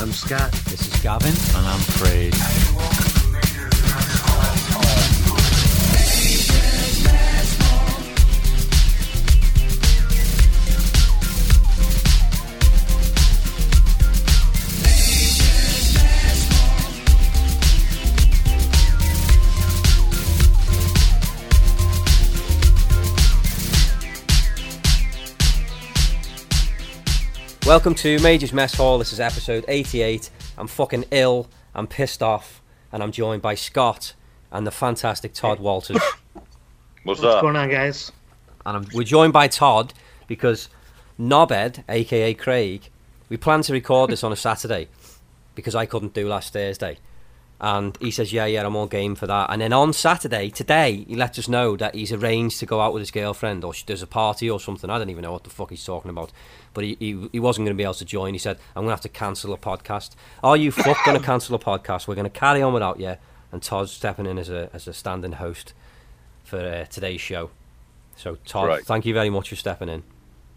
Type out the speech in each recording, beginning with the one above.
I'm Scott. This is Gavin. And I'm Craig. Welcome to Major's Mess Hall. This is episode 88. I'm fucking ill. I'm pissed off, and I'm joined by Scott and the fantastic Todd Walters. What's, What's up? going on, guys? and I'm, we're joined by Todd because Nobed, aka Craig, we planned to record this on a Saturday because I couldn't do last Thursday. And he says, Yeah, yeah, I'm all game for that. And then on Saturday, today, he lets us know that he's arranged to go out with his girlfriend or sh- there's a party or something. I don't even know what the fuck he's talking about. But he, he, he wasn't going to be able to join. He said, I'm going to have to cancel a podcast. Are you fuck going to cancel a podcast? We're going to carry on without you. And Todd's stepping in as a, as a standing host for uh, today's show. So, Todd, Right. thank you very much for stepping in.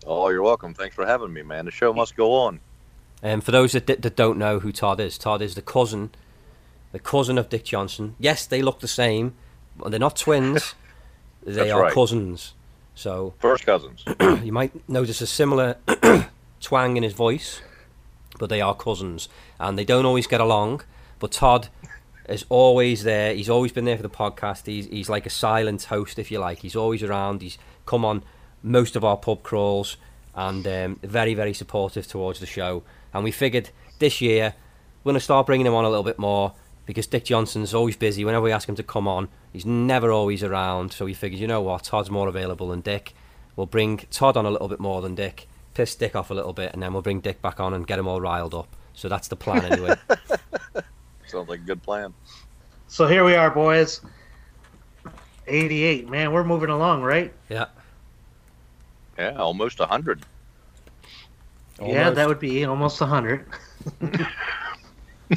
Oh, you're welcome. Thanks for having me, man. The show must go on. Um, for those that, that don't know who Todd is, Todd is the cousin, the cousin of Dick Johnson. Yes, they look the same, but they're not twins. they That's are right. cousins. So First cousins. you might notice a similar twang in his voice, but they are cousins, and they don't always get along. But Todd is always there. He's always been there for the podcast. He's he's like a silent host, if you like. He's always around. He's come on most of our pub crawls, and um, very very supportive towards the show. And we figured this year we're going to start bringing him on a little bit more because Dick Johnson's always busy. Whenever we ask him to come on, he's never always around. So we figured, you know what, Todd's more available than Dick. We'll bring Todd on a little bit more than Dick, piss Dick off a little bit, and then we'll bring Dick back on and get him all riled up. So that's the plan anyway. Sounds like a good plan. So here we are, boys. 88. Man, we're moving along, right? yeah. Yeah, almost a hundred. Yeah, that would be almost 100.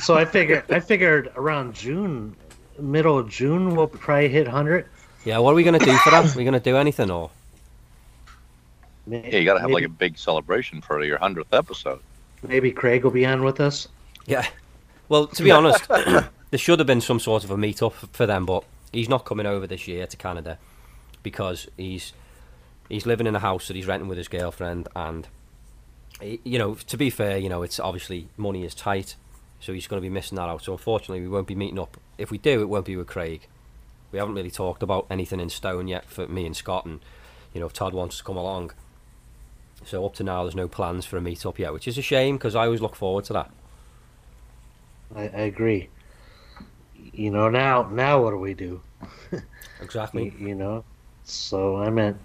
so I figured I figured around June, middle of June, we'll probably hit 100. Yeah, what are we going to do for that? Are we going to do anything or? May- Yeah, you got to have like a big celebration for your hundredth episode. maybe Craig will be on with us. Yeah. Well, to be honest, there should have been some sort of a meet up for them, but he's not coming over this year to Canada because he's he's living in a house that he's renting with his girlfriend, and you know, to be fair, you know, it's obviously money is tight, so he's going to be missing that out. So unfortunately, we won't be meeting up. If we do, it won't be with Craig. We haven't really talked about anything in stone yet for me and Scott, and you know, if Todd wants to come along. So up to now, there's no plans for a meet up yet, which is a shame because I always look forward to that. I, I agree. You know, now now what do we do? Exactly. You, you know, so I meant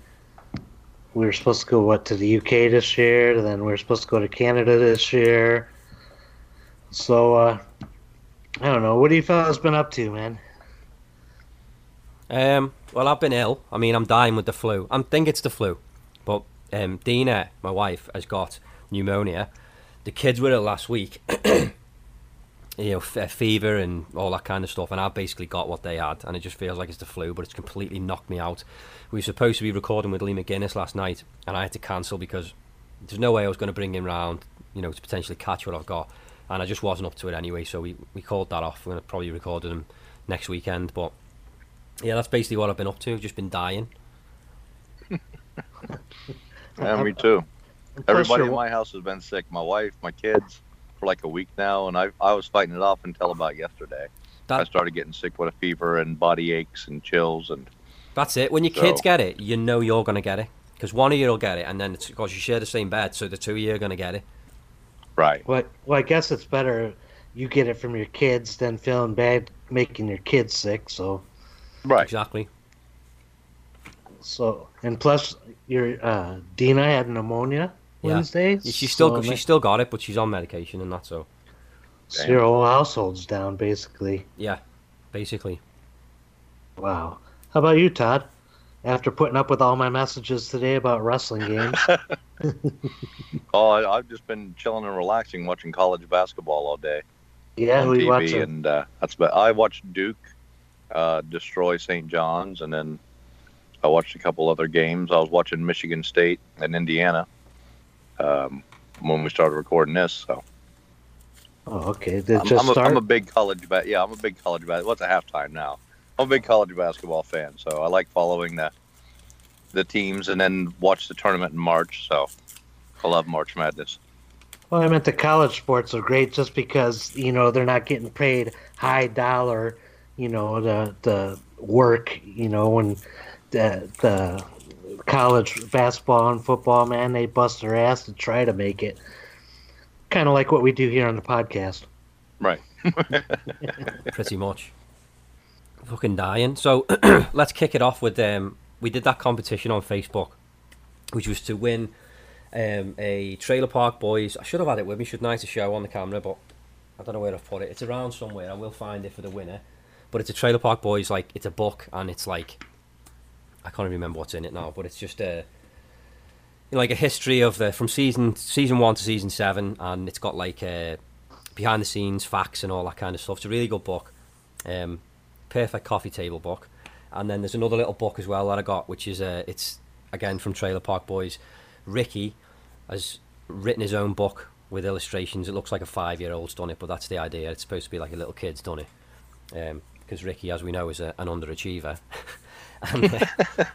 we were supposed to go what to the UK this year, then we are supposed to go to Canada this year. So uh, I don't know. What have you fellas been up to, man? Um, well, I've been ill. I mean, I'm dying with the flu. I think it's the flu. But um, Dina, my wife, has got pneumonia. The kids were ill last week. you know, f- uh, fever and all that kind of stuff. And I basically got what they had. And it just feels like it's the flu, but it's completely knocked me out. We were supposed to be recording with Lee McGuinness last night. And I had to cancel because there's no way I was going to bring him round, you know, to potentially catch what I've got. And I just wasn't up to it anyway. So we, we called that off. We're going to probably record them next weekend. But yeah, that's basically what I've been up to. Just been dying. Yeah, me too. Everybody in my house has been sick. My wife, my kids, for like a week now, and I I was fighting it off until about yesterday. I started getting sick with a fever and body aches and chills and that's it. When your kids get it, you know you're gonna get it because one of you will get it, and then it's because you share the same bed, so the two of you are gonna get it. Right. Well, well, I guess it's better you get it from your kids than feeling bad making your kids sick. So, Right. Exactly. so and plus your uh, Dina had pneumonia Yeah. Wednesday. She still so, she's still got it, but she's on medication and that's so. so your whole household's down basically. Yeah, basically. Wow. How about you, Todd? After putting up with all my messages today about wrestling games, Oh, I, I've just been chilling and relaxing, watching college basketball all day. yeah, we TV, watched. it. and uh, that's about. I watched Duke uh, destroy St. John's, and then I watched a couple other games. I was watching Michigan State and Indiana um, when we started recording this. So Oh, okay. Did I'm, just I'm, a, start? I'm a big college ba- yeah, I'm a big college basketball. What's a halftime now? I'm a big college basketball fan, so I like following the the teams and then watch the tournament in March. So I love March Madness. Well, I meant the college sports are great just because you know they're not getting paid high dollar, you know, the the work, you know, when the the college basketball and football, man, they bust their ass to try to make it. Kind of like what we do here on the podcast. Right. pretty much. Fucking dying. So let's kick it off with um. We did that competition on Facebook, which was to win um a Trailer Park Boys. I should have had it with me, shouldn't I, to show on the camera, but I don't know where I've put it. It's around somewhere. I will find it for the winner. But it's a Trailer Park Boys. Like it's a book, and it's like I can't even remember what's in it now. But it's just a like a history of the from season season one to season seven, and it's got like uh, behind the scenes facts and all that kind of stuff. It's a really good book, um, perfect coffee table book. And then there's another little book as well that I got, which is uh, it's again from Trailer Park Boys. Ricky has written his own book with illustrations. It looks like a five year old's done it, but that's the idea. It's supposed to be like a little kid's done it. Because Ricky, as we know, is a, an underachiever. and uh,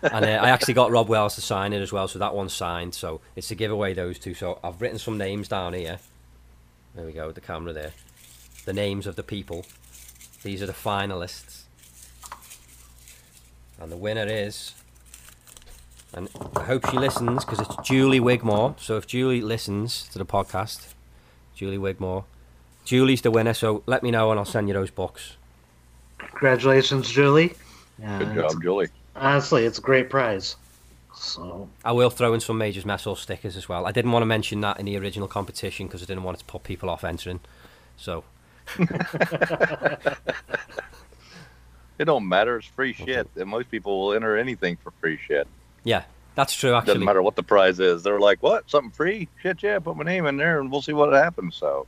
and uh, I actually got Robb Wells to sign it as well, so that one's signed. So it's to give away those two. So I've written some names down here. There we go, the camera there. The names of the people. These are the finalists. And the winner is. And I hope she listens because it's Julie Wigmore. So if Julie listens to the podcast, Julie Wigmore, Julie's the winner. So let me know and I'll send you those books. Congratulations, Julie. Uh, Good job, Julie. Honestly, it's a great prize. So I will throw in some Majors Mess Hall stickers as well. I didn't want to mention that in the original competition because I didn't want it to put people off entering. So It don't matter. It's free shit. And most people will enter anything for free shit. yeah, that's true. Actually, doesn't matter what the prize is. They're like, "What? Something free? Shit, yeah. Put my name in there, and we'll see what happens." So,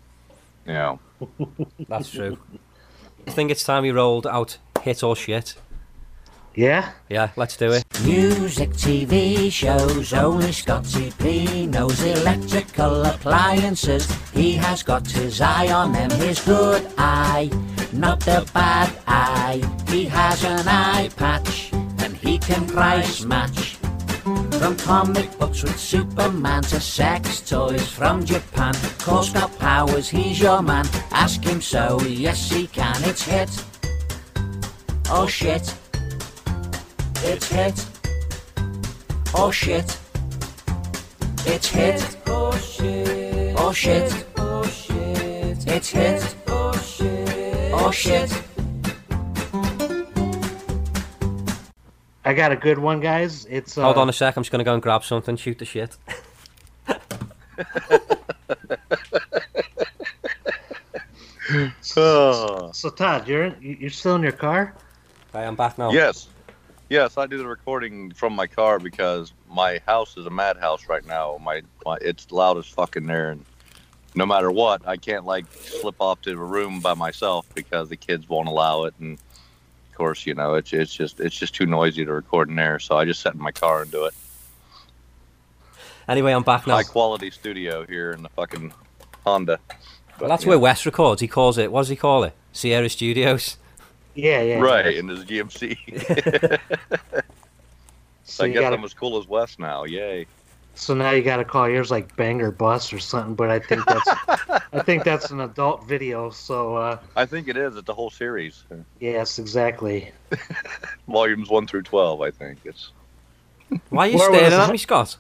you know, that's true. I think it's time we rolled out hit or shit. yeah, Yeah, let's do it. Music, TV shows, only Scotty P knows electrical appliances. He has got his eye on them, his good eye, not the bad eye. He has an eye patch, and he can price match. From comic books with Superman to sex toys from Japan. Call Scott Powers, he's your man. Ask him so, yes he can. It's hit. Oh shit. It's hit. Oh shit. It's hit. Oh shit. Oh shit. Oh shit. It's hit. Oh shit. Oh shit. I got a good one, guys. It's uh, Hold on a sec. I'm just gonna go and grab something. Shoot the shit. Oh. So Todd, you're you- you're still in your car? I am back now. yes, yes, I do the recording from my car because my house is a madhouse right now. My, my it's loud as fucking there, and no matter what, I can't like slip off to a room by myself because the kids won't allow it, and of course, you know, it's it's just it's just too noisy to record in there. So I just sit in my car and do it. Anyway, I'm back now. High quality studio here in the fucking Honda. Well, that's yeah. where Wes records. He calls it. What does he call it? Sierra Studios. Yeah, yeah. Right, in his GMC. So I guess gotta, I'm as cool as Wes now. Yay. So now you got to call yours like Bang or Bus or something. But I think that's I think that's an adult video. So uh, I think it is. It's the whole series. yes, exactly. Volumes 1 through 12, I think. It's Why are you Where staring at me, Scott?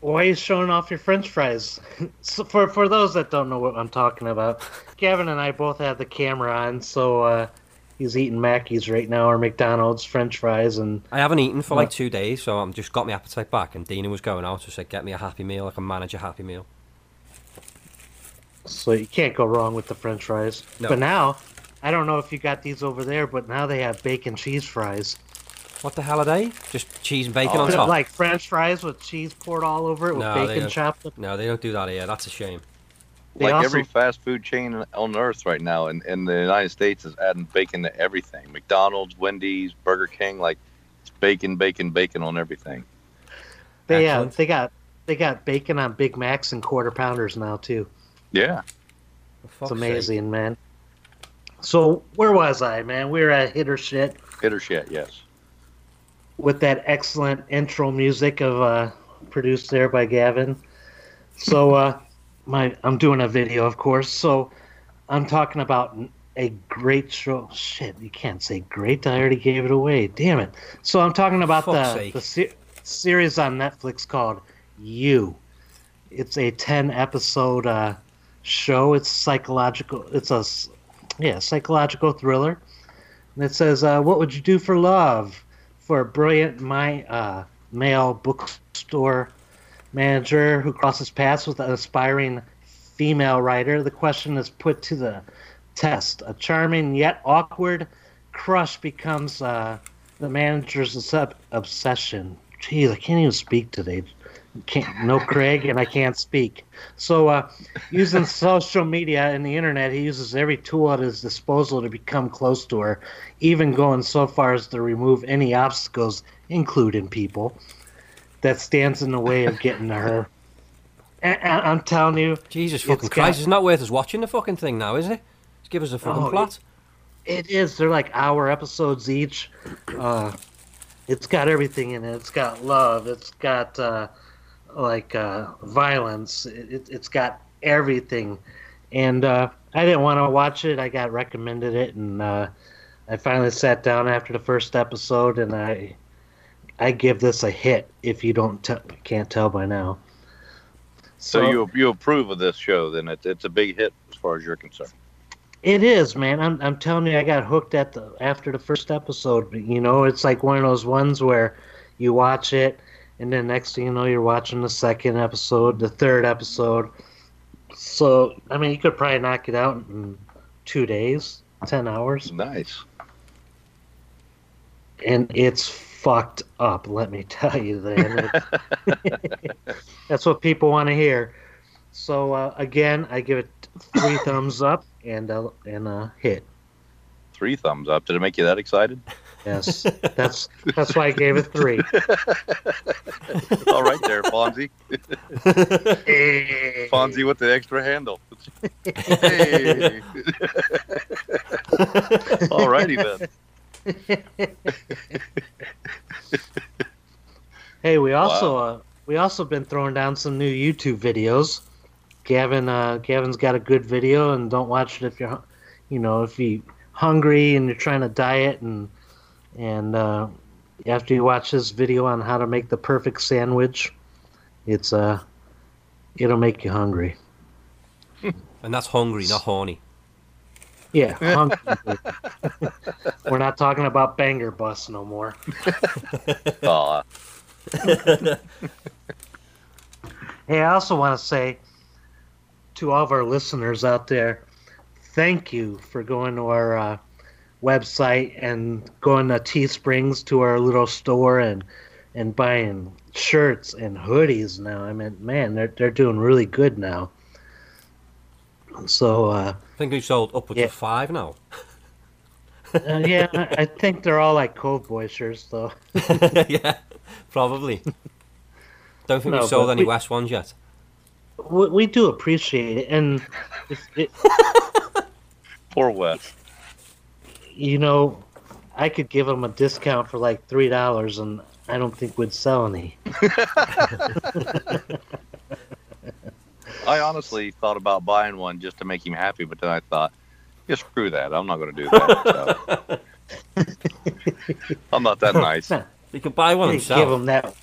Why are you showing off your French fries? so for for those that don't know what I'm talking about, Gavin and I both have the camera on, so uh, he's eating Mackey's right now or McDonald's French fries, and I haven't eaten for like two days, so I'm just got my appetite back. And Dina was going out, so said, "Get me a happy meal. I can manage a happy meal." so you can't go wrong with the French fries. No. But now, I don't know if you got these over there, but now they have bacon cheese fries. What the hell are they? Just cheese and bacon Oh, on top? Like French fries with cheese poured all over it with No, bacon chopped up. No, they don't do that here. That's a shame. They like also- every fast food chain on earth right now in, in the United States is adding bacon to everything. McDonald's, Wendy's, Burger King, like it's bacon, bacon, bacon on everything. They uh, they got they got bacon on Big Macs and quarter pounders now too. Yeah. For It's fuck's amazing, man. So where was I, man? We were at Hit or shit Hit or shit, yes. with that excellent intro music of uh, produced there by Gavin. So uh, my I'm doing a video, of course. So I'm talking about a great show. Shit, you can't say great. I already gave it away. Damn it. So I'm talking about Fuck's the sake. the se- series on Netflix called You. It's a 10 episode uh, show. It's psychological. It's a yeah psychological thriller. And it says, uh, "What would you do for love?" For a brilliant my uh, male bookstore manager who crosses paths with an aspiring female writer, the question is put to the test. A charming yet awkward crush becomes uh, the manager's obs- obsession. Geez, I can't even speak today. Can't, no Craig, and I can't speak. So, uh, using social media and the internet, he uses every tool at his disposal to become close to her, even going so far as to remove any obstacles, including people, that stands in the way of getting to her. And, and I'm telling you, Jesus fucking got- Christ! It's not worth us watching the fucking thing now, is it? Just give us a fucking Oh, plot. It is. They're like hour episodes each. Uh, it's got everything in it. It's got love. It's got uh, like uh, violence. It, it, it's got everything. And uh, I didn't want to watch it. I got recommended it, and uh, I finally sat down after the first episode, and I I give this a hit. If you don't t- can't tell by now. So, you you approve of this show? Then it's it's a big hit as far as you're concerned. It is, man. I'm I'm telling you, I got hooked at the after the first episode. You know, it's like one of those ones where you watch it, and then next thing you know, you're watching the second episode, the third episode. So, I mean, you could probably knock it out in two days, ten hours, Nice. and it's fucked up. Let me tell you, that. That's what people want to hear. So uh, again, I give it three thumbs up and a, and a hit. Three thumbs up. Did it make you that excited? Yes, that's that's why I gave it three. All right, there, Fonzie. Hey. Fonzie with the extra handle. Hey. All righty then. Hey, we also uh, we also been throwing down some new YouTube videos. Gavin, uh, Gavin's got a good video, and don't watch it if you're, you know, if you hungry and you're trying to diet, and and uh, after you watch this video on how to make the perfect sandwich, it's uh, it'll make you hungry. And that's hungry, not horny. Yeah, hungry. We're not talking about banger bus no more. Aw. Hey, I also want to say to all of our listeners out there, thank you for going to our uh, website and going to Teesprings to our little store and and buying shirts and hoodies now. I mean, man, they're they're doing really good now. So uh, I think we've sold upwards Yeah. of five now. uh, yeah, I, I think they're all like Cove Boy shirts though. yeah, probably. Don't think No, we've sold any we- Wes ones yet. We, we do appreciate it, and if it, Poor Wes. you know, I could give them a discount for like three dollars, and I don't think we'd sell any. I honestly thought about buying one just to make him happy, but then I thought, yeah, screw that. I'm not going to do that. So. I'm not that nice. You could buy one himself. give them that.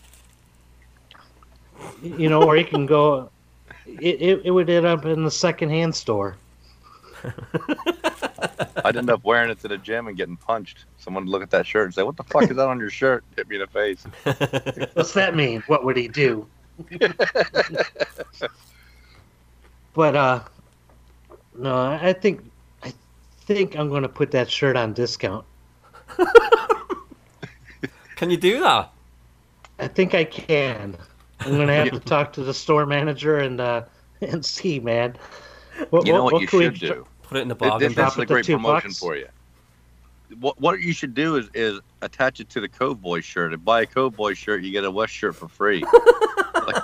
You know, or you can go. It, it, it would end up in the secondhand store. I'd end up wearing it to the gym and getting punched. Someone would look at that shirt and say, "What the fuck is that on your shirt?" Hit me in the face. What's that mean? What would he do? But uh, no, I think I think I'm going to put that shirt on discount. Can you do that? I think I can. I'm gonna have to talk to the store manager and uh, and see, man. What, You know what, you can we should tr- do? Put it in the Th- bargain This, this is a great promotion bucks? for you. What what you should do is is attach it to the Cove Boy shirt. And buy a Cove Boy shirt, you get a Wes shirt for free. like,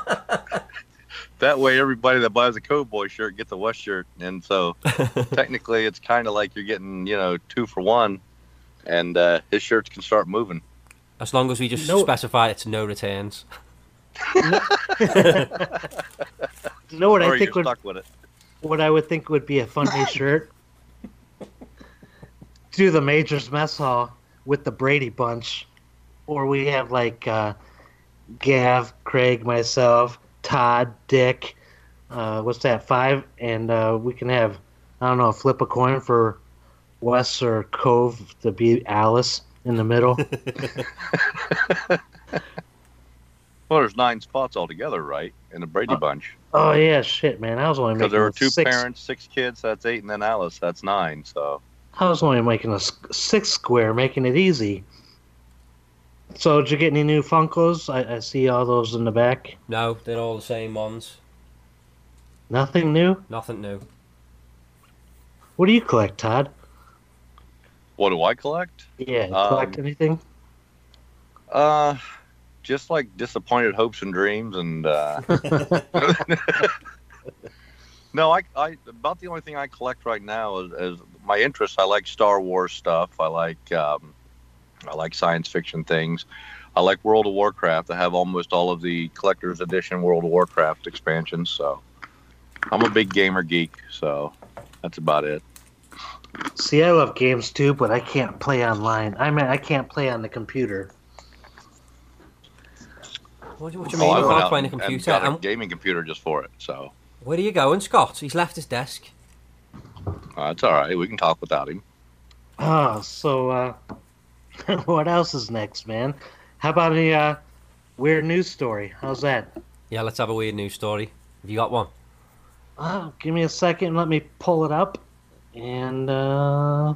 that way everybody that buys a Cove Boy shirt gets a Wes shirt, and so technically it's kind of like you're getting you know two for one, and uh, his shirts can start moving. As long as we just No- specify it's no returns. You know what or I think would with it. what I would think would be a funny shirt? Do the Majors Mess Hall with the Brady Bunch, or we have like uh, Gav, Craig, myself, Todd, Dick. Uh, what's that? Five, and uh, we can have I don't know, flip a coin for Wes or Cove to be Alice in the middle. Well, there's nine spots altogether, right, in the Brady Uh, Bunch? oh yeah, shit, man! I was only Because there were two six, parents, six kids. That's eight, and then Alice. That's nine. So I was only making a six square, making it easy. So, did you get any new Funkos? I, I see all those in the back. No, they're all the same ones. Nothing new. Nothing new. What do you collect, Todd? what do I collect? Yeah, you Um, collect anything? Uh, just like disappointed hopes and dreams, and uh, no, I, I about the only thing I collect right now is, is my interest. I like Star Wars stuff. I like um, I like science fiction things. I like World of Warcraft. I have almost all of the collector's edition World of Warcraft expansions. So I'm a big gamer geek. So that's about it. See, I love games too, but I can't play online. I mean, I can't play on the computer. What do, what do Oh, you mean? I you can't play on a and- and computer? got a gaming computer just for it. So where are you going, Scott? He's left his desk. uh, that's all right. We can talk without him. Oh, so uh, what else is next, man? How about a uh, weird news story? How's that? Yeah, let's have a weird news story. Have you got one? Oh, give me a second. Let me pull it up, and uh,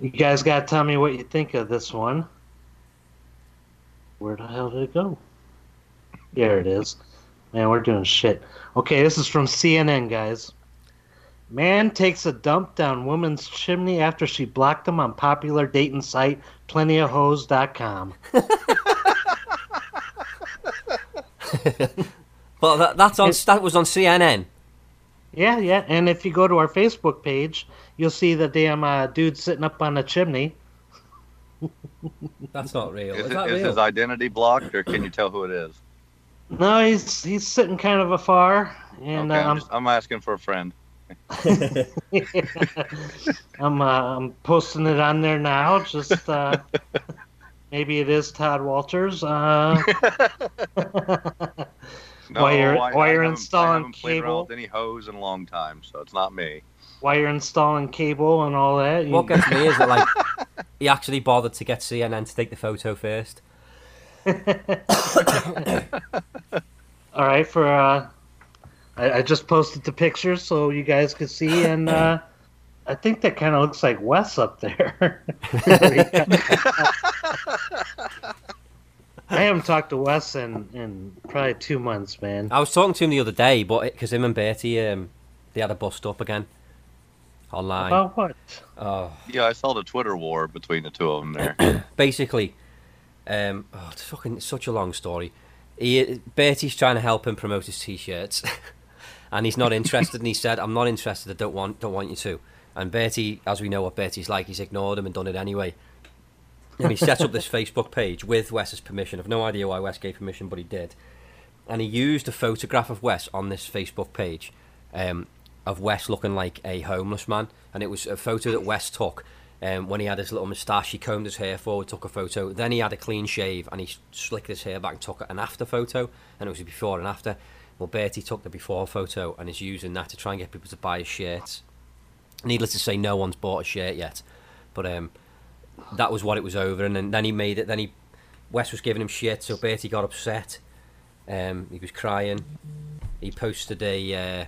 you guys gotta tell me what you think of this one. Where the hell did it go? There it is. Man, we're doing shit. Okay, this is from CNN, guys. Man takes a dump down woman's chimney after she blocked him on popular dating site plentyofhoes.com. Well, that, that's on. It- That was on CNN. Yeah, yeah, and if you go to our Facebook page, you'll see the damn uh, dude sitting up on the chimney. That's not real. Is, Is it, that is real? his identity blocked, or can you tell who it is? No, he's he's sitting kind of afar, and okay, uh, I'm, just, I'm asking for a friend. I'm uh, I'm posting it on there now. Just uh, maybe it is Todd Walters. Uh, No, While you're- I, while I you're haven't- installing I haven't played around cable. with any hose in a long time, so it's not me. while you're installing cable and all that. you- What gets me is that like he actually bothered to get CNN to take the photo first. all right, for uh, I, I just posted the picture so you guys could see, and uh, I think that kind of looks like Wes up there. I haven't talked to Wes in, in probably two months, man. I was talking to him the other day, but because him and Bertie, um, they had a bust up again online. About what? Oh, Yeah, I saw the Twitter war between the two of them there. basically, um, oh, it's fucking such a long story. He, Bertie's trying to help him promote his t-shirts, and he's not interested. and he said, "I'm not interested. I don't want, don't want you to." And Bertie, as we know what Bertie's like, he's ignored him and done it anyway. And he set up this Facebook page with Wes's permission. I've no idea why Wes gave permission, but he did. And he used a photograph of Wes on this Facebook page um, of Wes looking like a homeless man. And it was a photo that Wes took um, when he had his little moustache. He combed his hair forward, took a photo. Then he had a clean shave and he slicked his hair back and took an after photo. And it was before and after. Well, Bertie took the before photo and is using that to try and get people to buy his shirts. Needless to say, no one's bought a shirt yet. But um, that was what it was over. And then, then he made it. Then he Wes was giving him shit, so Bertie got upset. Um, he was crying. He posted a uh,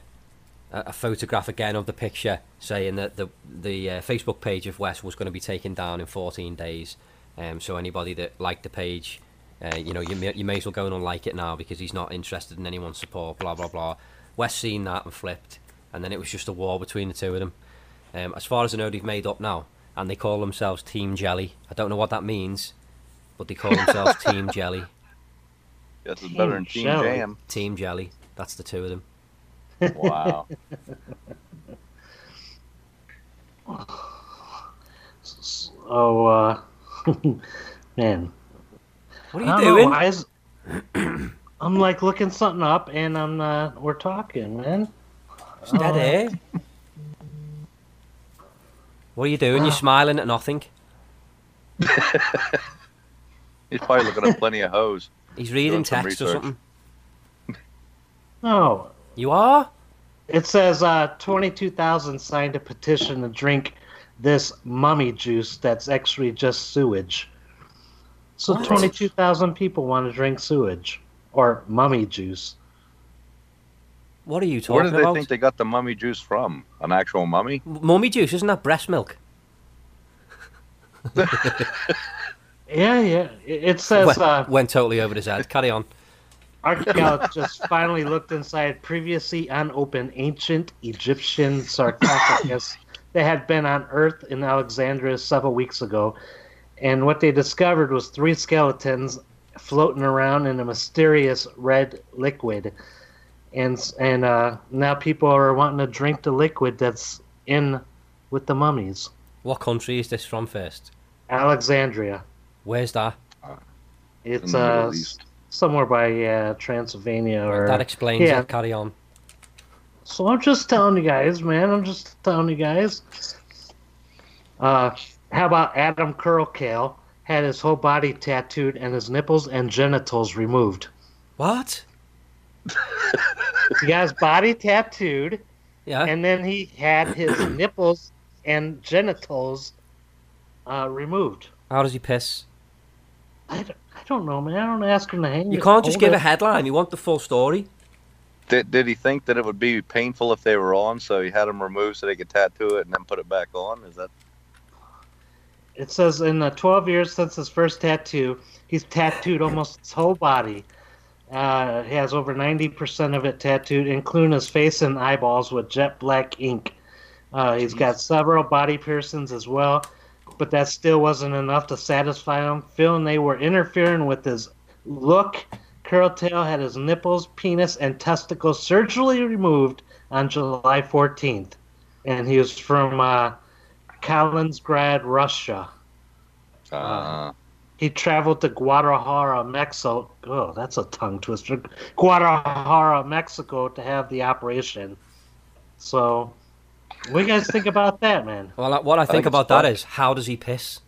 a photograph again of the picture, saying that the the uh, Facebook page of Wes was going to be taken down in 14 days. Um, so anybody that liked the page, uh, you know, you may, you may as well go and unlike it now because he's not interested in anyone's support. Blah blah blah. Wes seen that and flipped, and then it was just a war between the two of them. Um, as far as I know, they've made up now, and they call themselves Team Jelly. I don't know what that means, but they call themselves Team Jelly. Yes, it's better than Team Team Jelly. Jam. Team Jelly. That's the two of them. Wow. Oh, uh, man. What are you doing? why is- I'm like looking something up, and I'm uh, we're talking, man. It's dead. What are you doing? You're smiling at nothing. He's probably looking at plenty of hoes. He's reading Doing some text or something. No, You are? it says uh, 22,000 signed a petition to drink this mummy juice that's actually just sewage. So What? 22,000 people want to drink sewage or mummy juice. What are you talking about? Where talking did they about? think they got the mummy juice from? An actual mummy? Mummy juice, isn't that breast milk? Yeah, yeah. It it says went, uh, went totally over his head. Carry on. archaeologists just finally looked inside previously unopened ancient Egyptian sarcophagus that had been unearthed in Alexandria several weeks ago. And what they discovered was three skeletons floating around in a mysterious red liquid. And and uh, now people are wanting to drink the liquid that's in with the mummies. What country is this from first? Alexandria. Where's that? It's In the Middle uh, somewhere by uh, Transylvania or that explains yeah. it. Carry on. So I'm just telling you guys, man. I'm just telling you guys. Uh, how about Adam Curlykale had his whole body tattooed and his nipples and genitals removed? What? He got his body tattooed, Yeah. and then he had his nipples and genitals uh, removed. How does he piss? I don't, I don't know, man. I don't ask him to hang. You it- can't just give it. a headline. You want the full story. Did, did he think that it would be painful if they were on, so he had them removed so they could tattoo it and then put it back on? Is that It says in the 12 years since his first tattoo, he's tattooed almost his whole body. Uh, he has over 90% of it tattooed, including his face and eyeballs with jet black ink. Uh, he's got several body piercings as well, but that still wasn't enough to satisfy him. Feeling they were interfering with his look, Curlykale had his nipples, penis, and testicles surgically removed on July 14th. And he was from uh, Kaliningrad, Russia. uh, He traveled to Guadalajara, Mexico. Oh, that's a tongue twister. Guadalajara, Mexico to have the operation. So, what do you guys think about that, man? Well, uh, what I think think about that is, how does he piss?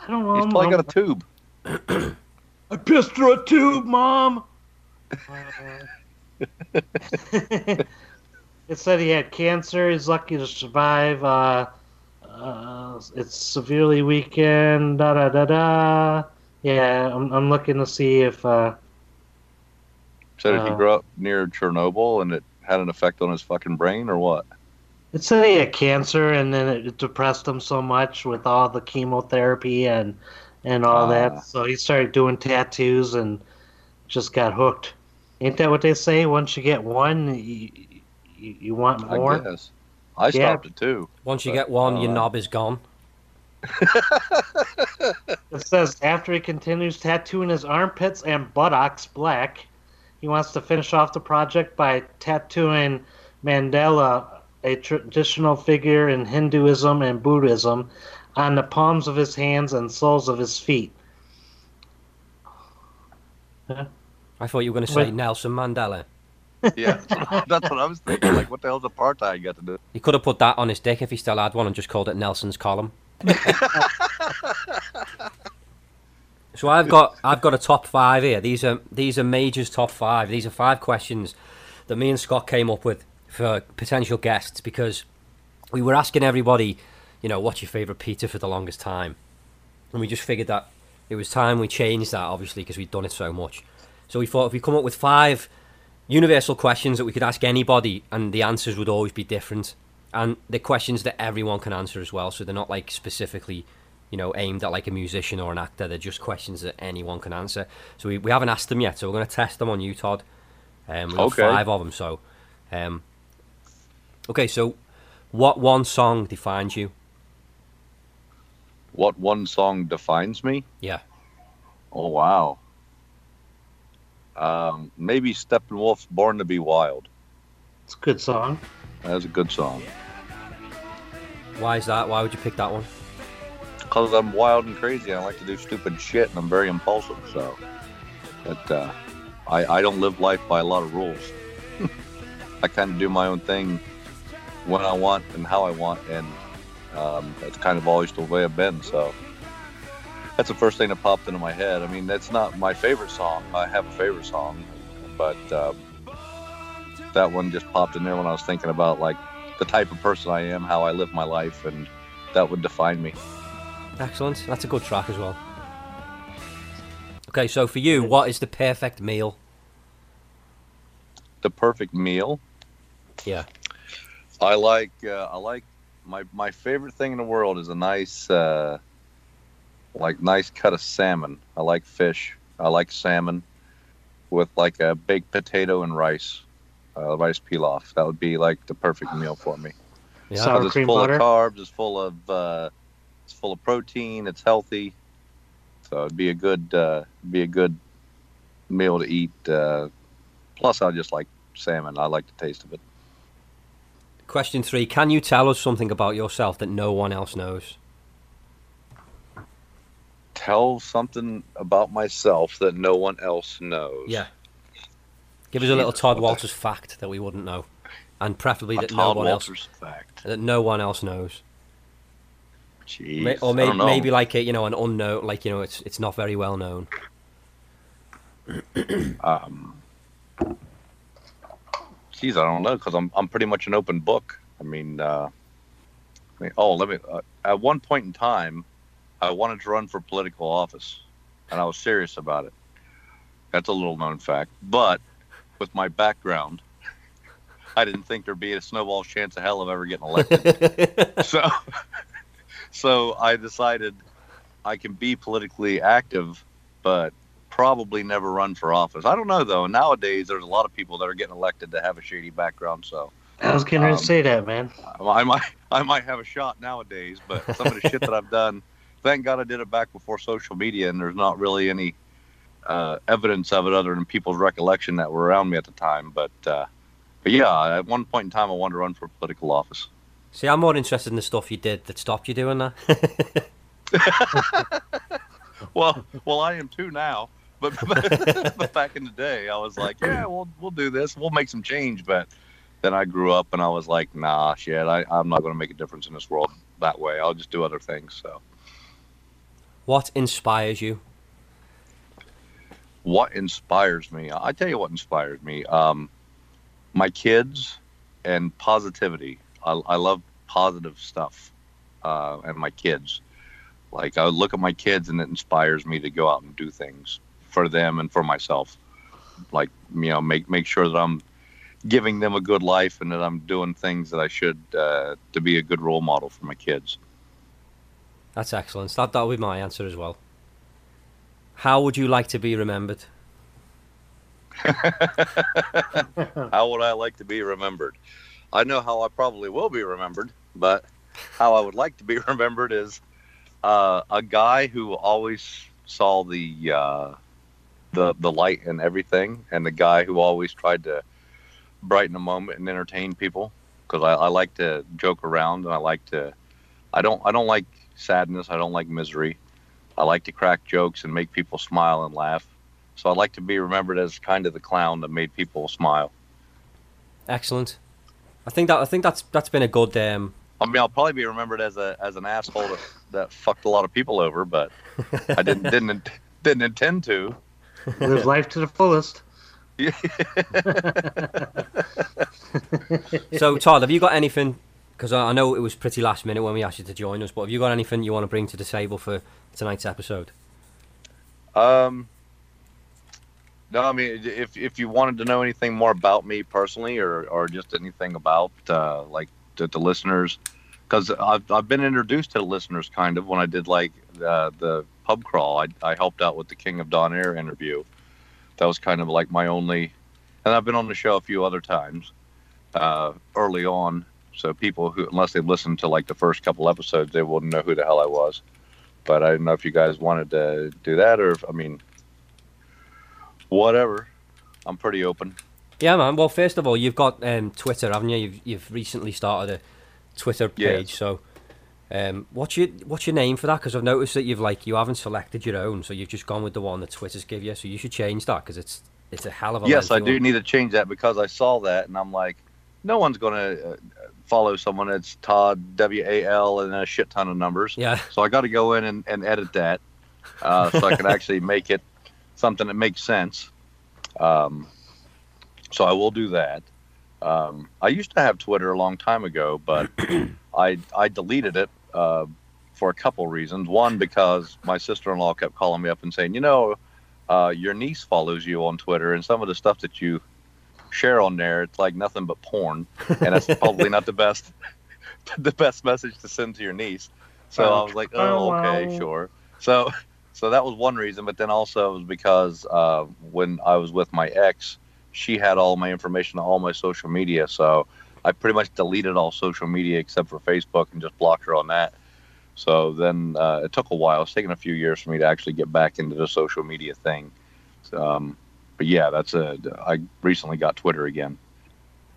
I don't know. he's probably got a I'm- tube. I pissed through a tube, Mom. it said he had cancer. He's lucky to survive. Uh, uh, it's severely weakened. Da da da da. Yeah, I'm, I'm looking to see if. Uh, So did he Uh, grow up near Chernobyl and it had an effect on his fucking brain or what? It said he had cancer, and then it depressed him so much with all the chemotherapy and and all Ah. that. So he started doing tattoos and just got hooked. Ain't that what they say? Once you get one, you, you, you want I more. guess. I Yeah. stopped it too. Once you But, get one, your uh, knob is gone. It says after he continues tattooing his armpits and buttocks black, he wants to finish off the project by tattooing Mandela, a traditional figure in Hinduism and Buddhism, on the palms of his hands and soles of his feet. I thought you were going to say Wait. Nelson Mandela. Yeah, that's what I was thinking. Like, what the hell's apartheid got to do? He could have put that on his dick if he still had one and just called it Nelson's column. so I've got I've got a top five here. These are these are Major's top five. These are five questions that me and Scott came up with for potential guests because we were asking everybody, you know, what's your favourite pizza for the longest time, and we just figured that it was time we changed that, obviously, because we'd done it so much. So we thought if we come up with five universal questions that we could ask anybody, and the answers would always be different, and the questions that everyone can answer as well. So they're not like specifically, you know, aimed at like a musician or an actor. They're just questions that anyone can answer. So we, we haven't asked them yet. So we're going to test them on you, Todd. Um, we've got Okay. five of them. So, um, okay. So, what one song defines you? What one song defines me? Yeah. Oh wow. Um, maybe Steppenwolf's "Born to Be Wild." It's a good song. That's a good song. Why is that? Why would you pick that one? Because I'm wild and crazy. I like to do stupid shit, and I'm very impulsive. So, but uh, I I don't live life by a lot of rules. I kind of do my own thing when I want and how I want, and um, that's kind of always the way I've been. So that's the first thing that popped into my head. I mean, that's not my favorite song. I have a favorite song, but um, that one just popped in there when I was thinking about like the type of person I am, how I live my life, and that would define me. Excellent. That's a good track as well. Okay, so for you, what is the perfect meal? The perfect meal. Yeah. I like uh, I like my my favorite thing in the world is a nice uh, like nice cut of salmon. I like fish. I like salmon with like a baked potato and rice, uh, rice pilaf. That would be like the perfect meal for me. Yeah. Sour it's cream full butter? of carbs. It's full of uh, it's full of protein. It's healthy. So it'd be a good uh, be a good meal to eat. Uh, plus, I just like salmon. I like the taste of it. Question three: Can you tell us something about yourself that no one else knows? Tell something about myself that no one else knows. Yeah. Give us a little Todd Walters fact that we wouldn't know, and preferably that no Todd one else fact. that no one else knows. Jeez. May- or I maybe don't know. maybe like a, you know an unknown, like you know it's it's not very well known. Um, geez, I don't know because I'm I'm pretty much an open book. I mean, uh, I mean, oh, let me. Uh, at one point in time, I wanted to run for political office, and I was serious about it. That's a little known fact. But with my background, I didn't think there'd be a snowball's chance of hell of ever getting elected. so, so I decided I can be politically active, but probably never run for office. I don't know though. Nowadays, there's a lot of people that are getting elected that have a shady background. So I was getting ready Um, to say that, man. I might, I might have a shot nowadays. But some of the shit that I've done, thank God I did it back before social media, and there's not really any uh, evidence of it other than people's recollection that were around me at the time. But, uh, but yeah, at one point in time, I wanted to run for political office. See, I'm more interested in the stuff you did that stopped you doing that. well, well, I am too now. But, but back in the day, I was like, yeah, we'll we'll do this. We'll make some change. But then I grew up and I was like, nah, shit, I, I'm not going to make a difference in this world that way. I'll just do other things. So, what inspires you? what inspires me? I tell you what inspires me. Um, my kids and positivity. I, I love positive stuff, uh, and my kids. Like I look at my kids and it inspires me to go out and do things for them and for myself. Like you know, make make sure that I'm giving them a good life and that I'm doing things that I should uh, to be a good role model for my kids. That's excellent. That that would be my answer as well. How would you like to be remembered? how would I like to be remembered? I know how I probably will be remembered, but how I would like to be remembered is uh, a guy who always saw the uh, the the light in everything, and the guy who always tried to brighten a moment and entertain people. Because I, I like to joke around, and I like to. I don't. I don't like sadness. I don't like misery. I like to crack jokes and make people smile and laugh. So I'd like to be remembered as kind of the clown that made people smile. Excellent. I think that I think that's that's been a good um, I mean, I'll probably be remembered as a as an asshole that, that fucked a lot of people over, but I didn't didn't didn't intend to. Live life to the fullest. So, Todd, have you got anything? Because I know it was pretty last minute when we asked you to join us, but have you got anything you want to bring to the table for tonight's episode? Um, no, I mean, if if you wanted to know anything more about me personally, or or just anything about uh, like the, the listeners, because I've I've been introduced to the listeners kind of when I did like uh, the pub crawl. I I helped out with the King of Donair interview. That was kind of like my only, and I've been on the show a few other times uh, early on. So people who, unless they listened to like the first couple episodes, they wouldn't know who the hell I was. But I don't know if you guys wanted to do that or if, I mean, whatever. I'm pretty open. Yeah, man. Well, first of all, you've got um, Twitter, haven't you? You've you've recently started a Twitter page. Yes. So, um, what's your what's your name for that? Because I've noticed that you've like you haven't selected your own, so you've just gone with the one that Twitter's give you. So you should change that because it's it's a hell of a yes, I do one. need to change that because I saw that and I'm like, no one's going to uh, follow someone that's Todd W A L and a shit ton of numbers. Yeah, So I got to go in and, and edit that uh, so I can actually make it something that makes sense. Um, so I will do that. Um, I used to have Twitter a long time ago, but I I deleted it uh, for a couple reasons. One, because my sister-in-law kept calling me up and saying, you know, uh, your niece follows you on Twitter, and some of the stuff that you share on there, it's like nothing but porn, and that's probably not the best the best message to send to your niece. So I was like, oh, okay, sure. So, so that was one reason. But then also it was because uh, when I was with my ex, she had all my information on all my social media. So I pretty much deleted all social media except for Facebook and just blocked her on that. So then uh, it took a while. It's taken a few years for me to actually get back into the social media thing. So, um, but yeah, that's a. I recently got Twitter again.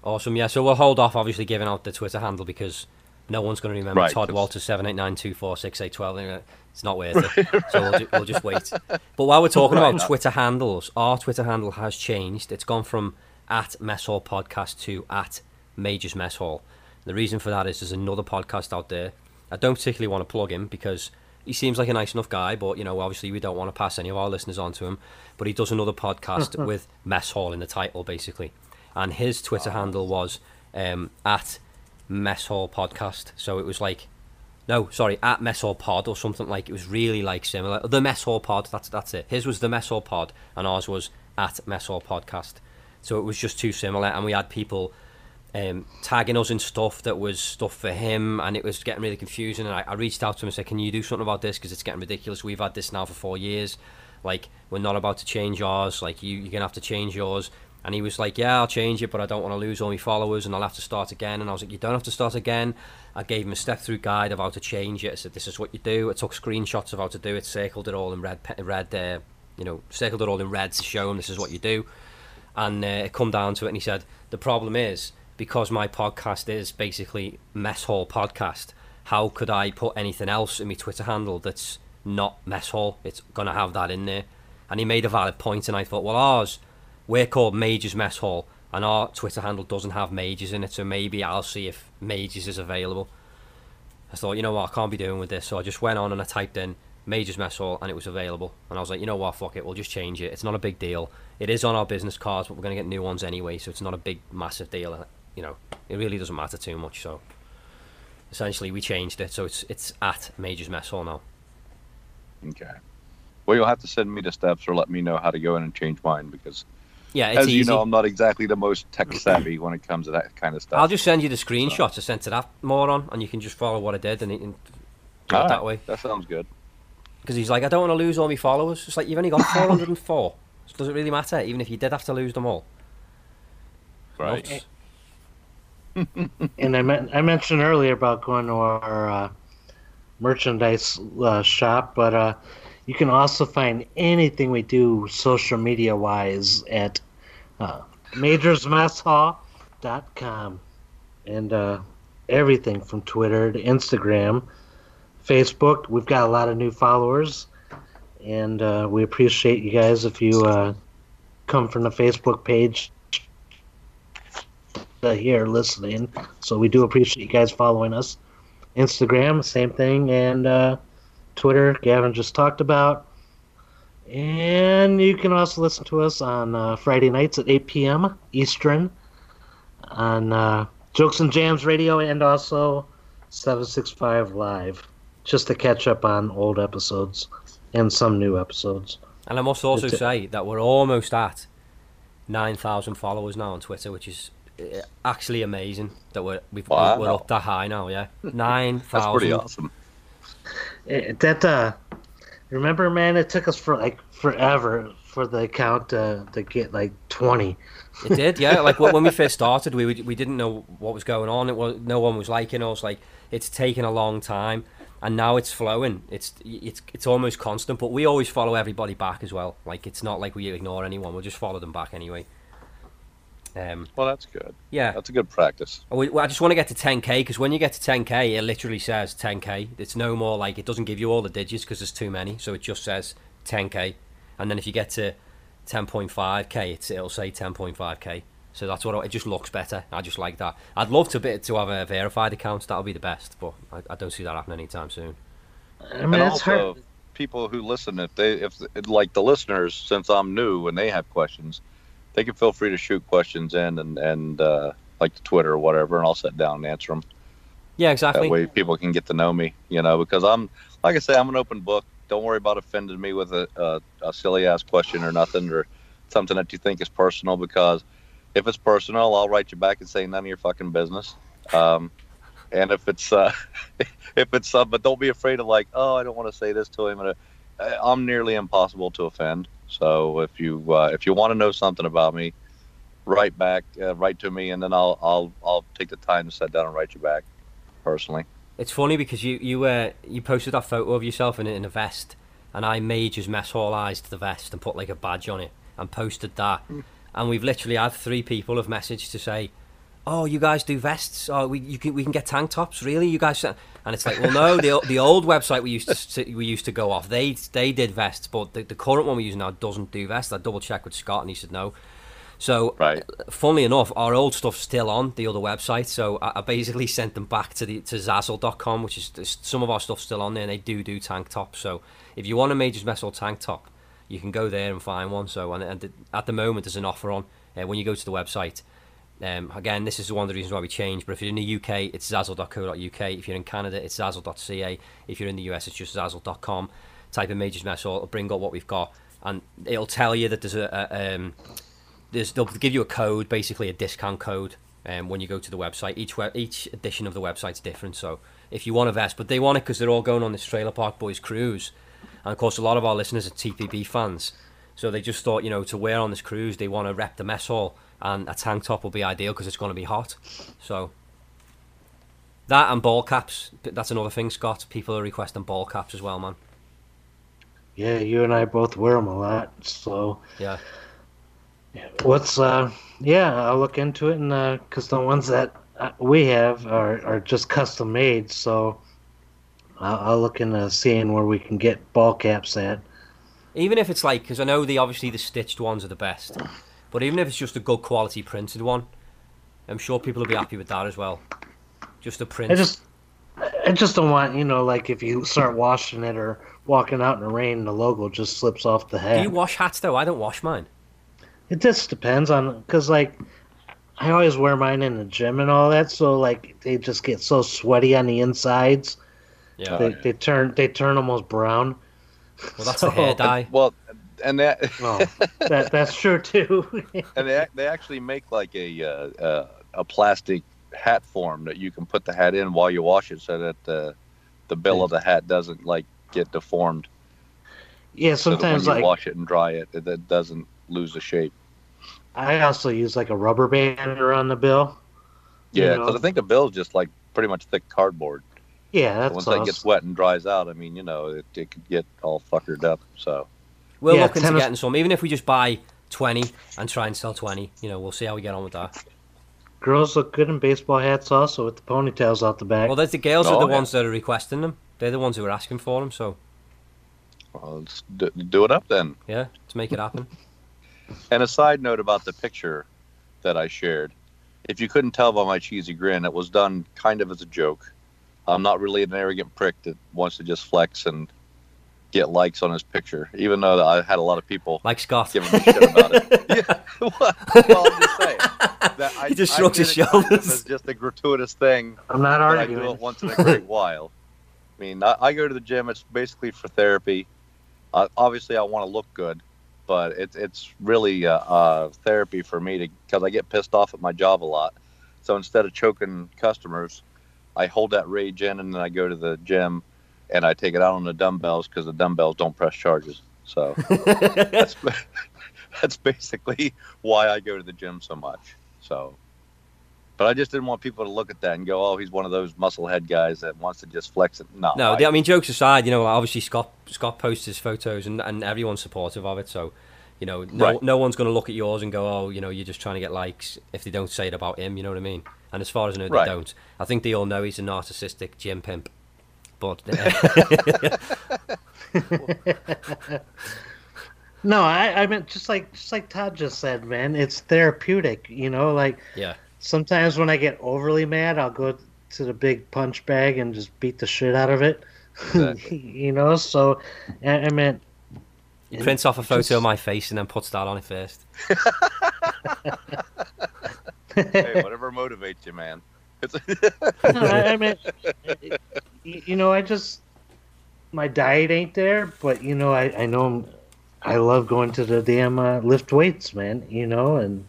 awesome. Yeah, so we'll hold off obviously giving out the Twitter handle because no one's going to remember Right, Todd 'cause- Walter seven eight nine two four six eight twelve. It's not worth it. so we'll, ju- we'll just wait. But while we're talking Right. about Twitter handles, our Twitter handle has changed. It's gone from at Mess Hall Podcast to at Majors Mess Hall. The reason for that is there's another podcast out there. I don't particularly want to plug him because he seems like a nice enough guy, but you know, obviously we don't want to pass any of our listeners on to him. But he does another podcast with Mess Hall in the title, basically. And his Twitter handle was um, at Mess Hall Podcast. So it was like no, sorry, at Mess Hall Pod or something like it was really like similar. The Mess Hall Pod, that's that's it. His was the Mess Hall Pod, and ours was at Mess Hall Podcast. So it was just too similar, and we had people um, tagging us in stuff that was stuff for him, and it was getting really confusing. And I, I reached out to him and said, "Can you do something about this? Because it's getting ridiculous. We've had this now for four years. Like we're not about to change ours. Like you, you're gonna have to change yours." And he was like, "Yeah, I'll change it, but I don't want to lose all my followers, and I'll have to start again." And I was like, "You don't have to start again." I gave him a step-through guide of how to change it. I said, "This is what you do." I took screenshots of how to do it, circled it all in red, red, uh, you know, circled it all in red to show him this is what you do. And uh, it come down to it, and he said, "The problem is because my podcast is basically mess hall podcast. How could I put anything else in my Twitter handle that's not mess hall? It's gonna have that in there." And he made a valid point, and I thought, well, ours we're called Majors Mess Hall, and our Twitter handle doesn't have Majors in it, so maybe I'll see if Majors is available. I thought, you know what, I can't be doing with this, so I just went on and I typed in Majors Mess Hall, and it was available. And I was like, you know what, fuck it, we'll just change it. It's not a big deal. It is on our business cards, but we're going to get new ones anyway, so it's not a big, massive deal. You know, it really doesn't matter too much, so essentially we changed it, so it's it's at Majors Mess Hall now. Okay. Well, you'll have to send me the steps or let me know how to go in and change mine because, Yeah, it's as easy. you know, I'm not exactly the most tech savvy when it comes to that kind of stuff. I'll just send you the screenshots I sent to that moron, and you can just follow what I did and, and do it that right, way. That sounds good. Because he's like, I don't want to lose all my followers. It's like you've only got 404. So does it really matter? Even if you did have to lose them all. Right. Nuts. And I, I mentioned earlier about going to our uh, merchandise uh, shop, but uh, you can also find anything we do social media wise at uh, majorsmesshall.com. And uh, everything from Twitter to Instagram, Facebook. We've got a lot of new followers, and uh, we appreciate you guys if you uh, come from the Facebook page here listening. So we do appreciate you guys following us. Instagram, same thing, and uh, Twitter, Gavin just talked about. And you can also listen to us on uh, Friday nights at 8 p.m. Eastern on uh, Jokes and Jams Radio and also 765 Live, just to catch up on old episodes and some new episodes. And I must also It's say that we're almost at 9,000 followers now on Twitter, which is actually amazing that we're, we've, Wow. we're up that high now, yeah? 9,000. That's pretty awesome. Eh, that uh remember man it took us for like forever for the account to, to get like 20 It did, yeah. Like when we first started, we we didn't know what was going on. It was no one was liking us. Like it's taken a long time, and now it's flowing. It's it's it's almost constant. But we always follow everybody back as well. Like it's not like we ignore anyone. We'll just follow them back anyway. Um, Well, that's good. yeah, That's a good practice. I just want to get to 10k because when you get to 10k, it literally says 10k. It's no more like it doesn't give you all the digits because there's too many, so it just says 10k. And then if you get to 10.5k, it's, it'll say 10.5k. So that's what I, it just looks better. I just like that. I'd love to be, to have a verified account. That'll be the best, but I, I don't see that happening anytime soon. I mean, and it's also, hard. people who listen, if they, if like the listeners, since I'm new and they have questions, they can feel free to shoot questions in and and uh, like the Twitter or whatever, and I'll sit down and answer them. Yeah, exactly. That way, people can get to know me. You know, because I'm like I say, I'm an open book. Don't worry about offending me with a, a, a silly ass question or nothing or something that you think is personal. Because if it's personal, I'll write you back and say none of your fucking business. Um, and if it's uh, if it's uh, but don't be afraid of like, oh, I don't want to say this to him. And, uh, I'm nearly impossible to offend. So if you uh, if you want to know something about me, write back, uh, write to me, and then I'll I'll I'll take the time to sit down and write you back personally. It's funny because you you uh, you posted that photo of yourself in, in a vest, and I Major's mess hallized the vest and put like a badge on it and posted that, and we've literally had three people have messaged to say, "Oh, you guys do vests? Oh, we you can we can get tank tops? Really? You guys?" And it's like, well, no, the the old website we used to we used to go off. They they did vests, but the, the current one we're using now doesn't do vests. I double checked with Scott, and he said no. So Right. funnily enough, our old stuff's still on the other website. So I, I basically sent them back to the to Zazzle.com, which is some of our stuff's still on there, and they do do tank tops. So if you want a Majors Mess Hall tank top, you can go there and find one. So and, and at the moment, there's an offer on uh, when you go to the website. Um, again, this is one of the reasons why we changed. But if you're in the UK, it's zazzle.co.uk. If you're in Canada, it's zazzle.ca. If you're in the US, it's just zazzle.com. Type in Majors Mess Hall, it'll bring up what we've got, and it'll tell you that there's a, a um, there's, they'll give you a code, basically a discount code, um, when you go to the website. Each we- each edition of the website's different. So if you want a vest, but they want it because they're all going on this Trailer Park Boys cruise, and of course a lot of our listeners are TPB fans. So they just thought, you know, to wear on this cruise, they want to rep the mess hall, and a tank top will be ideal because it's going to be hot. So that and ball caps. That's another thing, Scott. People are requesting ball caps as well, man. Yeah, you and I both wear them a lot. So Yeah. what's uh? Yeah, I'll look into it, and because the ones that uh, we have are are just custom made, so I'll, I'll look into seeing where we can get ball caps at. Even if it's like, because I know the obviously the stitched ones are the best, but even if it's just a good quality printed one, I'm sure people will be happy with that as well. Just a print. I just, I just don't want you know, like if you start washing it or walking out in the rain, the logo just slips off the Do hat. you wash hats though? I don't wash mine. It just depends on because like I always wear mine in the gym and all that, so like they just get so sweaty on the insides. Yeah. They, they turn they turn almost brown. Well, that's the hair so- dye. Well, and that Oh, that that's true too. and they they actually make like a uh, uh, a plastic hat form that you can put the hat in while you wash it, so that the the bill of the hat doesn't like get deformed. yeah, So when you like wash it and dry it, it, it doesn't lose the shape. I also use like a rubber band around the bill. Yeah, because I think the bill is just like pretty much thick cardboard. Yeah, that's once all. that gets wet and dries out, I mean, you know, it, it could get all fuckered up. So we're Yeah, look into tennis- getting some, even if we just buy 20 and try and sell 20. You know, we'll see how we get on with that. Girls look good in baseball hats also with the ponytails out the back. Well, there's the girls are Oh, the yeah. ones that are requesting them. They're the ones who are asking for them. So well, let's do, do it up then. yeah, to make it happen. And a side note about the picture that I shared. If you couldn't tell by my cheesy grin, it was done kind of as a joke. I'm not really an arrogant prick that wants to just flex and get likes on his picture, even though I had a lot of people Like Scott. giving me shit about it. yeah, well, I'm just saying. That I, He just I shrugs his it kind of shoulders. as just a gratuitous thing I'm not but I do it once in a great while. I mean, I, I go to the gym. It's basically for therapy. Uh, obviously, I want to look good, but it's it's really uh, uh, therapy for me to because I get pissed off at my job a lot. So instead of choking customers, I hold that rage in, and then I go to the gym and I take it out on the dumbbells because the dumbbells don't press charges. So that's that's basically why I go to the gym so much. So, but I just didn't want people to look at that and go, "Oh, he's one of those musclehead guys that wants to just flex it." No, No, I, I mean jokes aside, you know, obviously Scott Scott posts his photos and, and everyone's supportive of it. So, You know, no Right. no one's going to look at yours and go, oh, you know, you're just trying to get likes if they don't say it about him. You know what I mean? And as far as I know, they don't. I think they all know he's a narcissistic gym pimp. But uh, No, I, I meant just like just like Todd just said, man. It's therapeutic, you know. Like yeah, sometimes when I get overly mad, I'll go to the big punch bag and just beat the shit out of it. Exactly. you know, so I, I meant he prints off a photo Just- of my face and then puts that on it first. hey, whatever motivates you, man. No, I, I meant you you know, I just my diet ain't there, but you know, I I know I'm, I love going to the damn uh, lift weights, man. You know, and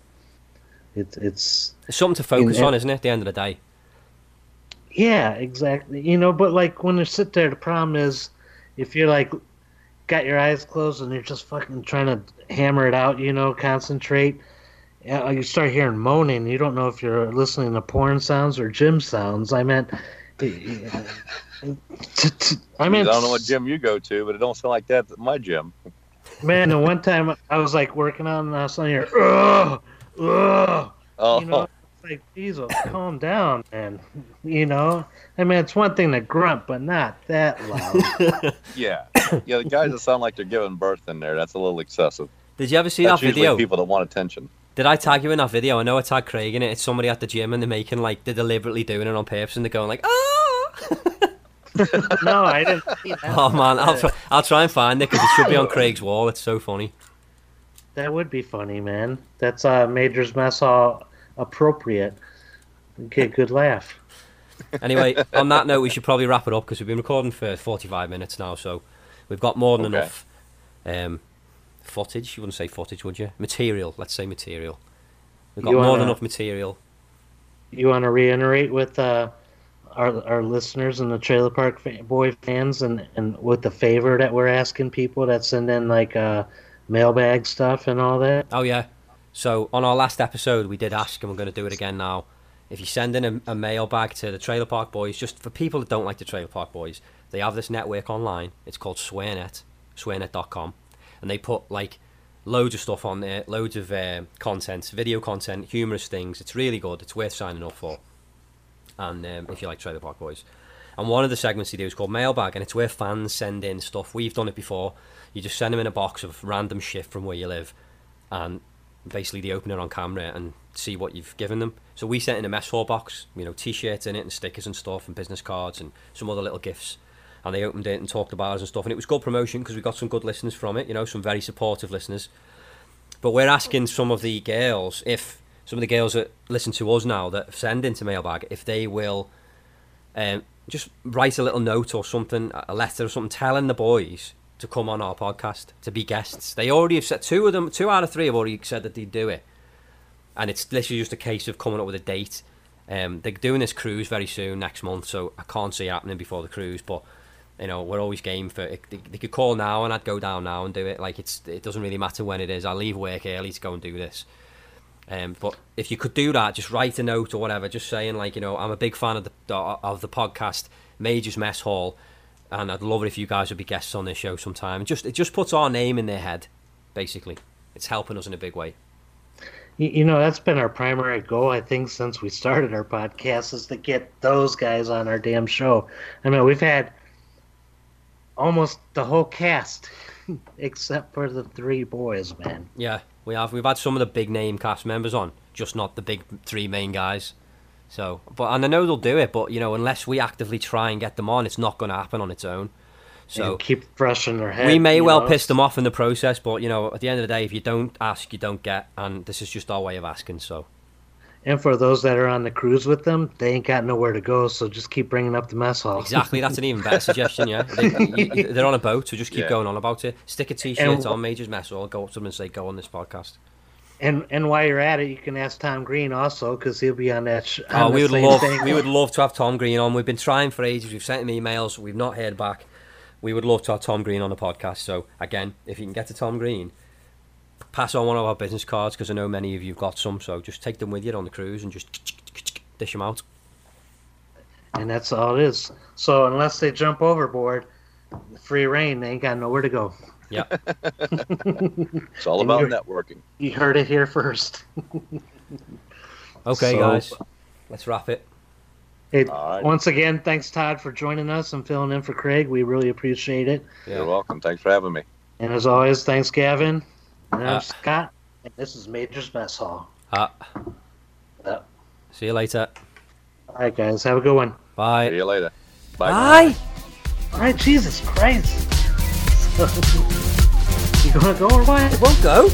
it's it's It's something to focus In- on, isn't it? At the end of the day. Yeah, exactly. You know, but like when you sit there, the problem is if you're like got your eyes closed and you're just fucking trying to hammer it out, you know, concentrate. You start hearing moaning. You don't know if you're listening to porn sounds or gym sounds. I meant, eh, eh, I mean, I don't know what gym you go to, but it don't sound like that at my gym. man. The one time I was like working on, and I was here, ugh, ugh. Oh, You know, it's like, Jesus, calm down, man. You know, I mean, it's one thing to grunt, but not that loud. yeah, yeah. The guys that sound like they're giving birth in there, that's a little excessive. Did you ever see that's that video? people that want attention. Did I tag you in that video? I know I tagged Craig in it. It's somebody at the gym and they're making like they're deliberately doing it on purpose and they're going like, ah. no, I didn't see that. Oh man, I'll try, I'll try and find it because it should be on Craig's wall. It's so funny. That would be funny, man. That's uh, Major's Mess Hall appropriate. Get good laugh. Anyway, on that note, we should probably wrap it up because we've been recording for 45 minutes now, so we've got more than Okay. enough um, footage. You wouldn't say footage, would you? Material. Let's say material. We've got You more than wanna- enough material. You want to reiterate with uh, our our listeners and the Trailer Park fa- Boy fans, and and with the favor that we're asking people that send in like uh, mailbag stuff and all that. Oh yeah. So on our last episode, we did ask, and we're going to do it again now. If you send in a, a mailbag to the Trailer Park Boys, just for people that don't like the Trailer Park Boys, they have this network online. It's called Swearnet, swearnet.com, and they put like loads of stuff on there, loads of uh, content, video content, humorous things. It's really good. It's worth signing up for. And um, if you like Trailer Park Boys, and one of the segments they do is called Mailbag, and it's where fans send in stuff. We've done it before. You just send them in a box of random shit from where you live, and basically they open it on camera and see what you've given them. So we sent in a mess hall box, you know, t-shirts in it and stickers and stuff and business cards and some other little gifts. And they opened it and talked about us and stuff. And it was good promotion because we got some good listeners from it, you know, some very supportive listeners. But we're asking some of the girls if some of the girls that listen to us now that send into mailbag if they will um, just write a little note or something, a letter or something, telling the boys to come on our podcast to be guests. They already have said two of them, two out of three have already said that they'd do it, and it's literally just a case of coming up with a date. Um, they're doing this cruise very soon next month, so I can't see it happening before the cruise. But you know, we're always game for it. They, they could call now, and I'd go down now and do it. Like it's, it doesn't really matter when it is. I'll leave work early to go and do this. Um, but if you could do that, just write a note or whatever, just saying like, you know, I'm a big fan of the of the podcast Major's Mess Hall, and I'd love it if you guys would be guests on this show sometime. And just it just puts our name in their head, basically. It's helping us in a big way. You know, that's been our primary goal, I think, since we started our podcast, is to get those guys on our damn show. I mean, we've had almost the whole cast, except for the three boys, man. Yeah, we have. We've had some of the big name cast members on, just not the big three main guys. So, but and I know they'll do it, but you know, unless we actively try and get them on, it's not going to happen on its own. So and keep brushing their head. we may well know? piss them off in the process, but you know, at the end of the day, if you don't ask, you don't get, and this is just our way of asking. So, And for those that are on the cruise with them, they ain't got nowhere to go, so just keep bringing up the mess hall. exactly, that's an even better suggestion. Yeah, they, you, they're on a boat, so just keep Yeah. going on about it. Stick a T-shirt And- on Major's Mess Hall, go up to them and say, "Go on this podcast." And and while you're at it, you can ask Tom Green also, because he'll be on that. Sh- Oh, we would love, thing. we would love to have Tom Green on. We've been trying for ages. We've sent him emails. We've not heard back. We would love to have Tom Green on the podcast. So again, if you can get to Tom Green, pass on one of our business cards because I know many of you've got some. So just take them with you on the cruise and just dish them out. And that's all it is. So unless they jump overboard, free reign, they ain't got nowhere to go. Yeah. It's all about networking. You heard it here first. Okay, So- guys, let's wrap it. Hey, All right. once again, thanks Todd for joining us and filling in for Craig. We really appreciate it. Yeah. You're welcome. Thanks for having me. And as always, thanks Gavin. And I'm Uh, Scott. And this is Major's Mess Hall. Ah, Uh, see you later. all right, guys, have a good one. Bye. See you later. Bye. Bye. All right, Jesus Christ. you gonna go or what? It won't go.